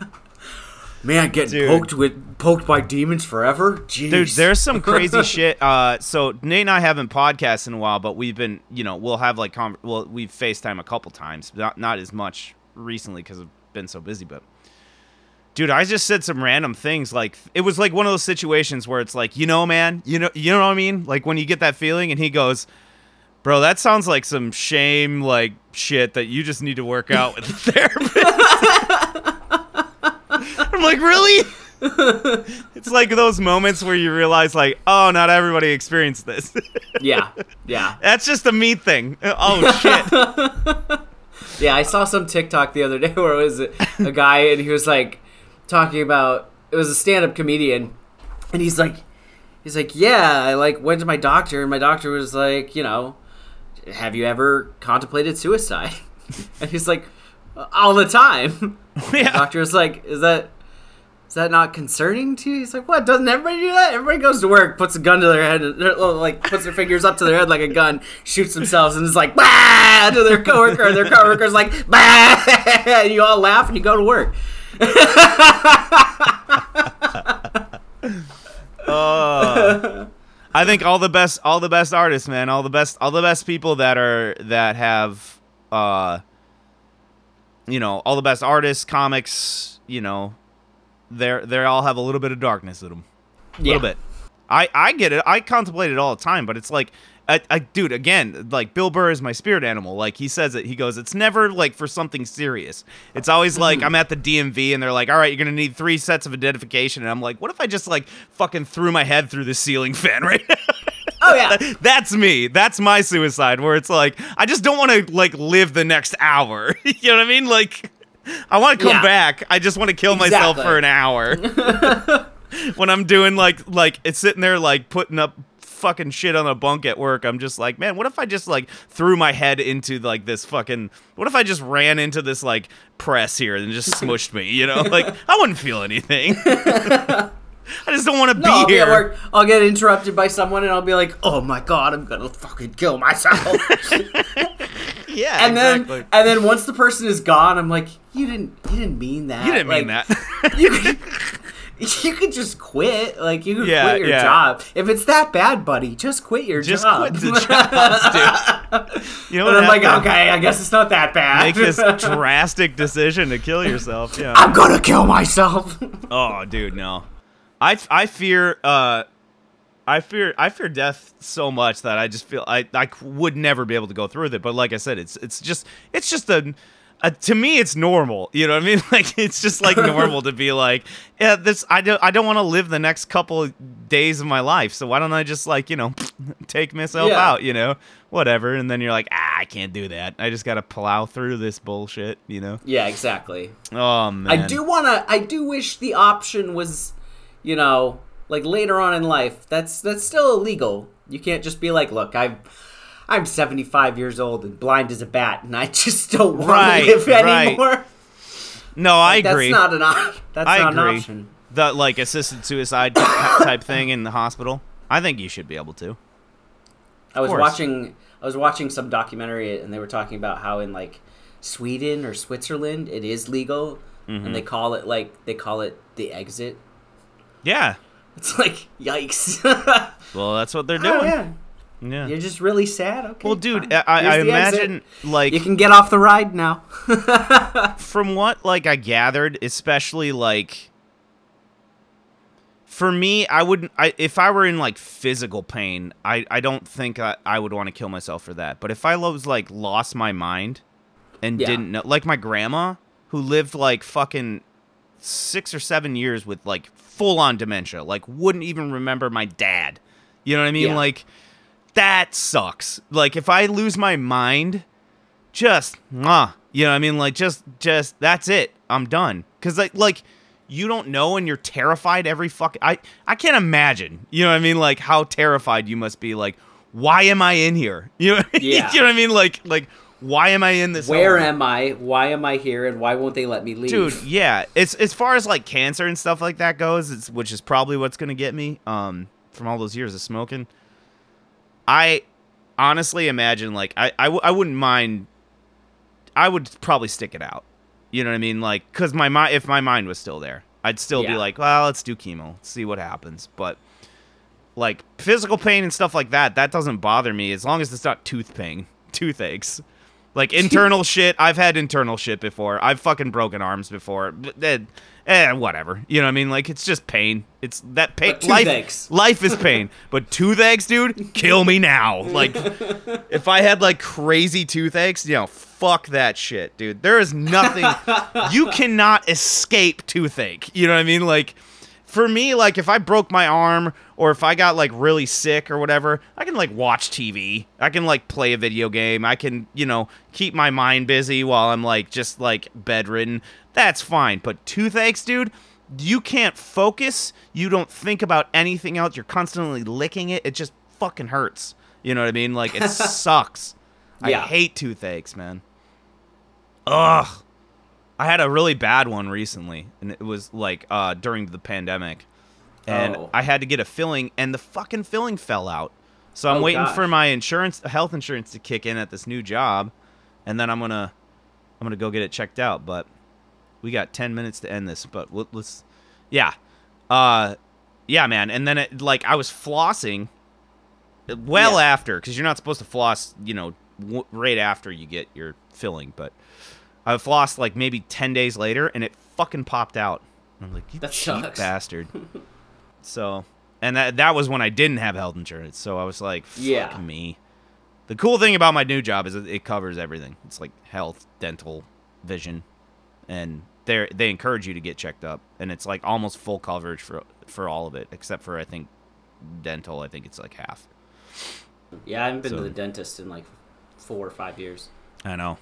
no. Man, getting Dude. poked with poked by demons forever. Jeez. Dude, there's some crazy shit. Uh, so Nate and I haven't podcasted in a while, but we've been, you know, we'll have like, con- well, we've FaceTime a couple times, not not as much recently because I've been so busy. But dude, I just said some random things. Like it was like one of those situations where it's like, you know, man, you know, you know what I mean? Like when you get that feeling, and he goes, "Bro, that sounds like some shame, like shit that you just need to work out with the therapist." Like, really? it's like those moments where you realize, like, oh, not everybody experienced this. Yeah, yeah, That's just a me thing. Oh shit. yeah. I saw some TikTok the other day where it was a, a guy and he was like talking about it was a stand-up comedian, and he's like, he's like, yeah, I like went to my doctor and my doctor was like, you know, have you ever contemplated suicide? And he's like, all the time. yeah. doctor was like, "Is that is that not concerning to you?" He's like, "What? Doesn't everybody do that? Everybody goes to work, puts a gun to their head, like puts their fingers up to their head like a gun, shoots themselves, and is like, bah! to their coworker. And their coworker's like, bah! And you all laugh and you go to work. Uh, I think all the best, all the best artists, man, all the best, all the best people that are that have, uh, you know, all the best artists, comics, you know, they're they all have a little bit of darkness in them, a Yeah. little bit. I I get it. I contemplate it all the time, but it's like. I, I, dude, again, like Bill Burr is my spirit animal. Like he says it, he goes, it's never like for something serious. It's always like I'm at the DMV and they're like, all right, you're gonna need three sets of identification, and I'm like, what if I just like fucking threw my head through the ceiling fan right now? Oh yeah, That's me. That's my suicide. Where it's like I just don't want to like live the next hour. you know what I mean? Like I want to come Yeah. back. I just want to kill myself for an hour. when I'm doing like like it's sitting there like putting up fucking shit on a bunk at work. I'm just like, man, what if I just like threw my head into like this fucking what if I just ran into this like press here and just smushed me, you know? Like I wouldn't feel anything. I just don't want to no, I'll be be at here. work. I'll get interrupted by someone, and I'll be like, "Oh my god, I'm gonna fucking kill myself." Yeah, and exactly. then, and then once the person is gone, I'm like, "You didn't, you didn't mean that. you didn't mean that. you could, you could just quit. Like you could Yeah, quit your yeah. job. If it's that bad, buddy, just quit your Just job. Just quit the jobs, dude. You know what? I'm like, okay, I guess it's not that bad. Make this drastic decision to kill yourself. Yeah. I'm gonna kill myself. Oh, dude, no. I, I fear uh I fear I fear death so much that I just feel I I would never be able to go through with it. But like I said, it's it's just it's just a, a to me it's normal. You know what I mean? Like it's just like normal to be like, yeah, this I don't I don't want to live the next couple of days of my life. So why don't I just like you know take myself Yeah. out? You know, whatever. And then you're like, ah, I can't do that. I just gotta plow through this bullshit. You know? yeah, exactly. Oh man. I do wanna. I do wish the option was, you know, like later on in life. That's that's still illegal. You can't just be like, look, I'm. I'm 75 years old and blind as a bat, and I just don't want Right, to live right. anymore. No, I agree. That's not an op- That's I not agree. an option. The like assisted suicide type thing in the hospital. I think you should be able to. I was watching I was watching some documentary and they were talking about how in like Sweden or Switzerland it is legal Mm-hmm. and they call it like they call it the exit. Yeah. It's like yikes. Well, that's what they're oh, doing. yeah. Yeah. You're just really sad. Okay. Well, dude, fine. I, I the exit. imagine like you can get off the ride now. from what like I gathered, especially like for me, I wouldn't. I if I were in like physical pain, I I don't think I, I would want to kill myself for that. But if I was like lost my mind and Yeah. didn't know, like my grandma who lived like fucking six or seven years with like full on dementia, like wouldn't even remember my dad. You know what I mean? Yeah. Like that sucks. Like if I lose my mind, just mwah, you know what I mean? Like just just that's it. I'm done. Cause like like you don't know and you're terrified every fuck I I can't imagine. You know what I mean? Like how terrified you must be. Like why am I in here? You know, Yeah. you know what I mean? Like like why am I in this? Where home? am I? Why am I here? And why won't they let me leave? dude yeah it's as far as like cancer and stuff like that goes it's which is probably what's gonna get me um from all those years of smoking i honestly imagine like i i, w- I wouldn't mind i would probably stick it out. You know what i mean? Like because my mind if my mind was still there i'd still be like well let's do chemo. See what happens. But like physical pain and stuff like that that doesn't bother me as long as it's not tooth pain toothaches like internal shit i've had internal shit before. I've fucking broken arms before. But then eh, whatever. You know what i mean? Like it's just pain. It's that pain. Life life is pain. But toothaches dude? Kill me now. Like if i had like crazy toothaches you know fuck that shit dude. There is nothing. You cannot escape toothache. You know what i mean? Like for me, like if I broke my arm or if I got like really sick or whatever, I can like watch TV. I can like play a video game. I can, you know, keep my mind busy while I'm like just like bedridden. That's fine. But toothaches, dude, you can't focus. You don't think about anything else. You're constantly licking it. It just fucking hurts. You know what I mean? Like it sucks. I hate toothaches, man. Ugh. I had a really bad one recently, and it was like uh, during the pandemic, and Oh. I had to get a filling, and the fucking filling fell out. So I'm Oh, waiting gosh. for my insurance, health insurance, to kick in at this new job, and then I'm gonna, I'm gonna go get it checked out. But we got ten minutes to end this, but let- let's, yeah, uh, yeah, man. And then it like I was flossing, well Yeah. after, because you're not supposed to floss, you know, w- right after you get your filling, but. I flossed like maybe ten days later, and it fucking popped out. I'm like, you That cheap sucks. bastard. so, and that that was when I didn't have health insurance. So I was like, fuck Yeah. me. The cool thing about my new job is it covers everything. It's like health, dental, vision, and they they encourage you to get checked up, and it's like almost full coverage for for all of it, except for I think dental. I think it's like half. Yeah, I haven't been So- to the dentist in like four or five years. I know.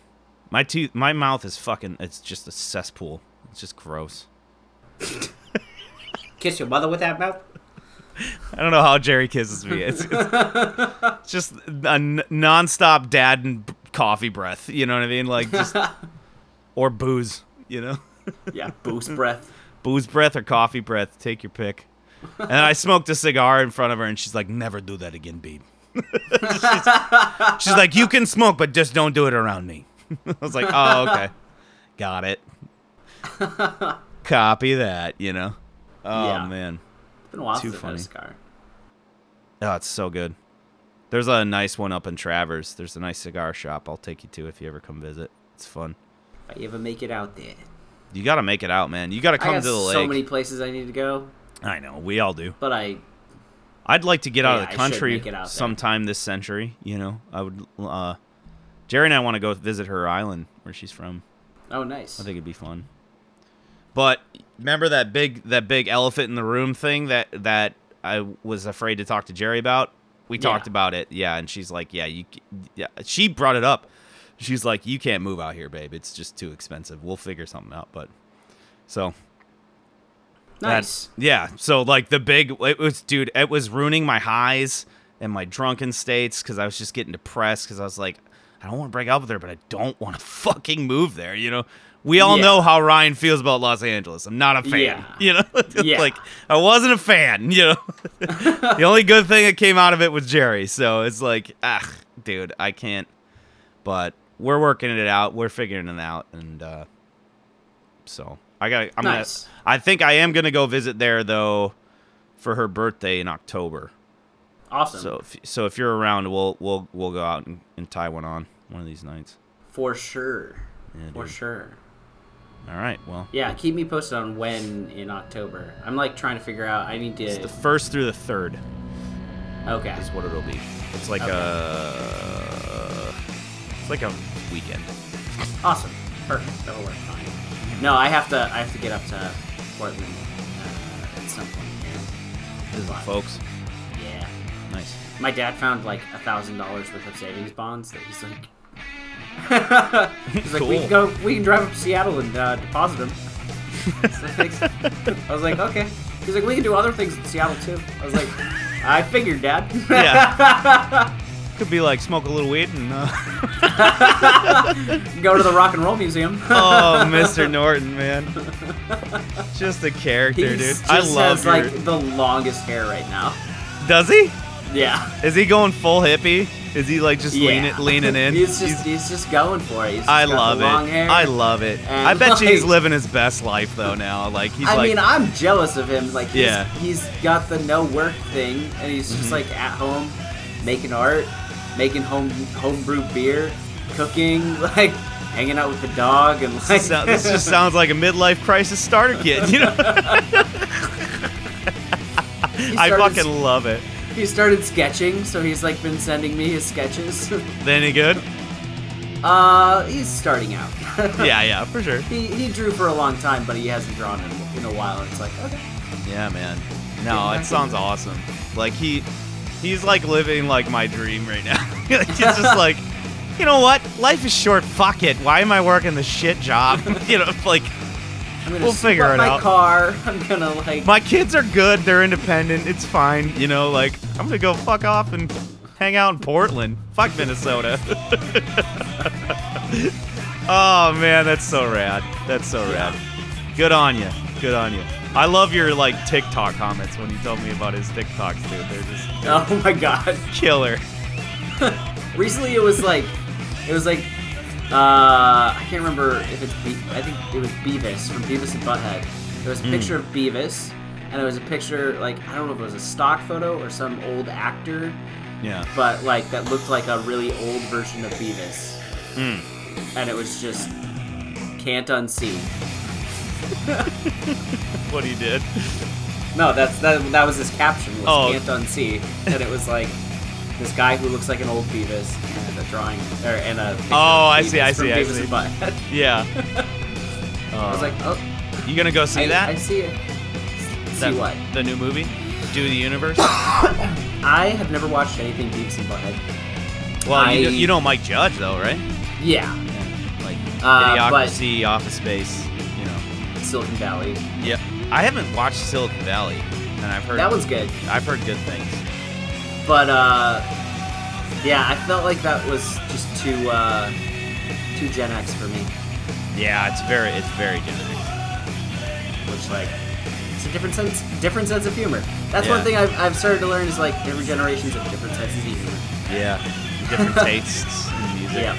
My tooth, my mouth is fucking. It's just a cesspool. It's just gross. Kiss your mother with that mouth? I don't know how Jerry kisses me. It's, it's, just a n- nonstop dad and coffee breath. You know what I mean? Like just or booze. You know, Yeah, booze breath. booze breath or coffee breath. Take your pick. And I smoked a cigar in front of her, and she's like, "Never do that again, babe." she's, she's like, "You can smoke, but just don't do it around me." I was like, "Oh, okay, got it." Copy that. You know. Oh Yeah. man. It's been a while Too since funny. cigar. Oh, it's so good. There's a nice one up in Traverse. There's a nice cigar shop. I'll take you to if you ever come visit. It's fun. If I ever make it out there. You got to make it out, man. You got to come to the lake. so many places I need to go, I know. We all do. but I I'd like to get out of the country make it out there. sometime this century. You know, I would. Uh, Jerry and I want to go visit her island where she's from. oh nice. I think it'd be fun. But remember that big that big elephant in the room thing that that I was afraid to talk to Jerry about. We talked about it, yeah, and she's like, "Yeah, you." Yeah, she brought it up. She's like, "You can't move out here, babe. It's just too expensive. We'll figure something out." But so that- nice. yeah. So like the big, it was, dude. It was ruining my highs and my drunken states because I was just getting depressed because I was like, I don't want to break up with her, but I don't want to fucking move there. You know, we all Yeah. know how Ryan feels about Los Angeles. I'm not a fan. Yeah. You know, Yeah. like I wasn't a fan. You know, the only good thing that came out of it was Jerry. So it's like, ah, dude, I can't. But we're working it out. We're figuring it out, and uh, so I got. I'm Nice. gonna. I think I am gonna go visit there though, for her birthday in October. Awesome. So if, so if you're around, we'll we'll we'll go out and, and tie one on one of these nights. For sure. Yeah, For sure. All right. Well, Yeah, keep me posted on when in October. I'm like trying to figure out. I need to. it's the first through the third okay. is what it'll be. It's like Okay. a it's like a weekend. Awesome. Perfect. That'll work fine. No, I have to. I have to get up to Portland uh, at some point. Visit Wow. folks. Nice. My dad found like a thousand dollars worth of savings bonds that he's like. he's like, we can go. We can drive up to Seattle and uh, deposit them. So. I was like, okay. He's like, we can do other things in Seattle too. I was like, I figured, Dad. Yeah. Could be like smoke a little weed and. Uh, Go to the Rock and Roll Museum. oh, Mr. Norton, man. Just a character, He dude. just I love has your. like the longest hair right now. Does he? Yeah. Is he going full hippie? Is he like just Yeah. leaning leaning in? he's just he's, just going for it. He's just I love it. Hair. I love it. I bet you he's living his best life though now. Like he's I like mean, I'm jealous of him. Like, he's, Yeah. he's got the no work thing, and he's Mm-hmm. just like at home, making art, making home homebrew beer, cooking, like hanging out with the dog, and like. So- this just sounds like a midlife crisis starter kit. You know, I fucking love it. He started sketching, so he's like been sending me his sketches. They any good? uh, he's starting out. Yeah, yeah, for sure. He, he drew for a long time, but he hasn't drawn in, in a while. And it's like, okay. Yeah, man. No, it sounds awesome. Like he, he's like living like my dream right now. he's just like, you know what? Life is short. Fuck it. Why am I working the shit job? you know, like We'll figure it my out. car. I'm gonna like. my kids are good. They're independent. It's fine. You know, like I'm gonna go fuck off and hang out in Portland. Fuck Minnesota. oh man, that's so rad. That's so rad. Good on you. Good on you. I love your like TikTok comments when you told me about his TikToks, dude. They're just oh my god. killer. Recently, it was like, it was like, uh, I can't remember if it's. Be- I think it was Beavis from Beavis and Butthead. There was a picture of Beavis, and it was a picture like I don't know if it was a stock photo or some old actor, Yeah. but like that looked like a really old version of Beavis, Mm. and it was just can't unsee. What he did. No, that's that. That was his caption. Was Oh. can't unsee, and it was like this guy who looks like an old Beavis and a drawing or and a. Oh, I see, I see, I see. Yeah. I was like, oh, you gonna go see I, that? I see it. That- See what? The new movie? Do the Universe? I have never watched anything Beavis and Butthead. Well, you, I- know, you know Mike Judge though, right? Yeah, Yeah. Like Uh, Idiocracy, Office Space, you know. Silicon Valley. Yeah. I haven't watched Silicon Valley, and I've heard That one's good, I've heard good things. But uh, yeah, I felt like that was just too uh, too Gen X for me. Yeah, it's very it's very generic. Which like, it's a different sense, different sense of humor. That's Yeah. one thing I've, I've started to learn is like different generations have different senses of humor. Yeah. Different tastes in music. Yeah.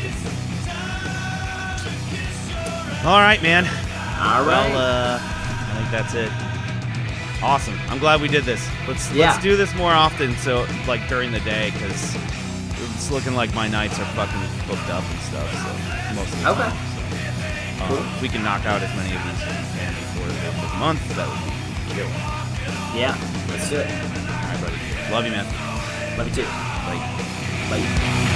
All right, man. All right. Well, uh, I think that's it. Awesome. I'm glad we did this. Let's Yeah. let's do this more often. So like during the day, because it's looking like my nights are fucking booked up and stuff. So most of the Okay. time. So, um, if we can knock out as many of these as we can before the end of the month. That would be good. yeah, let's do it. All right, buddy. Love you, man. Love you too. Bye. Bye.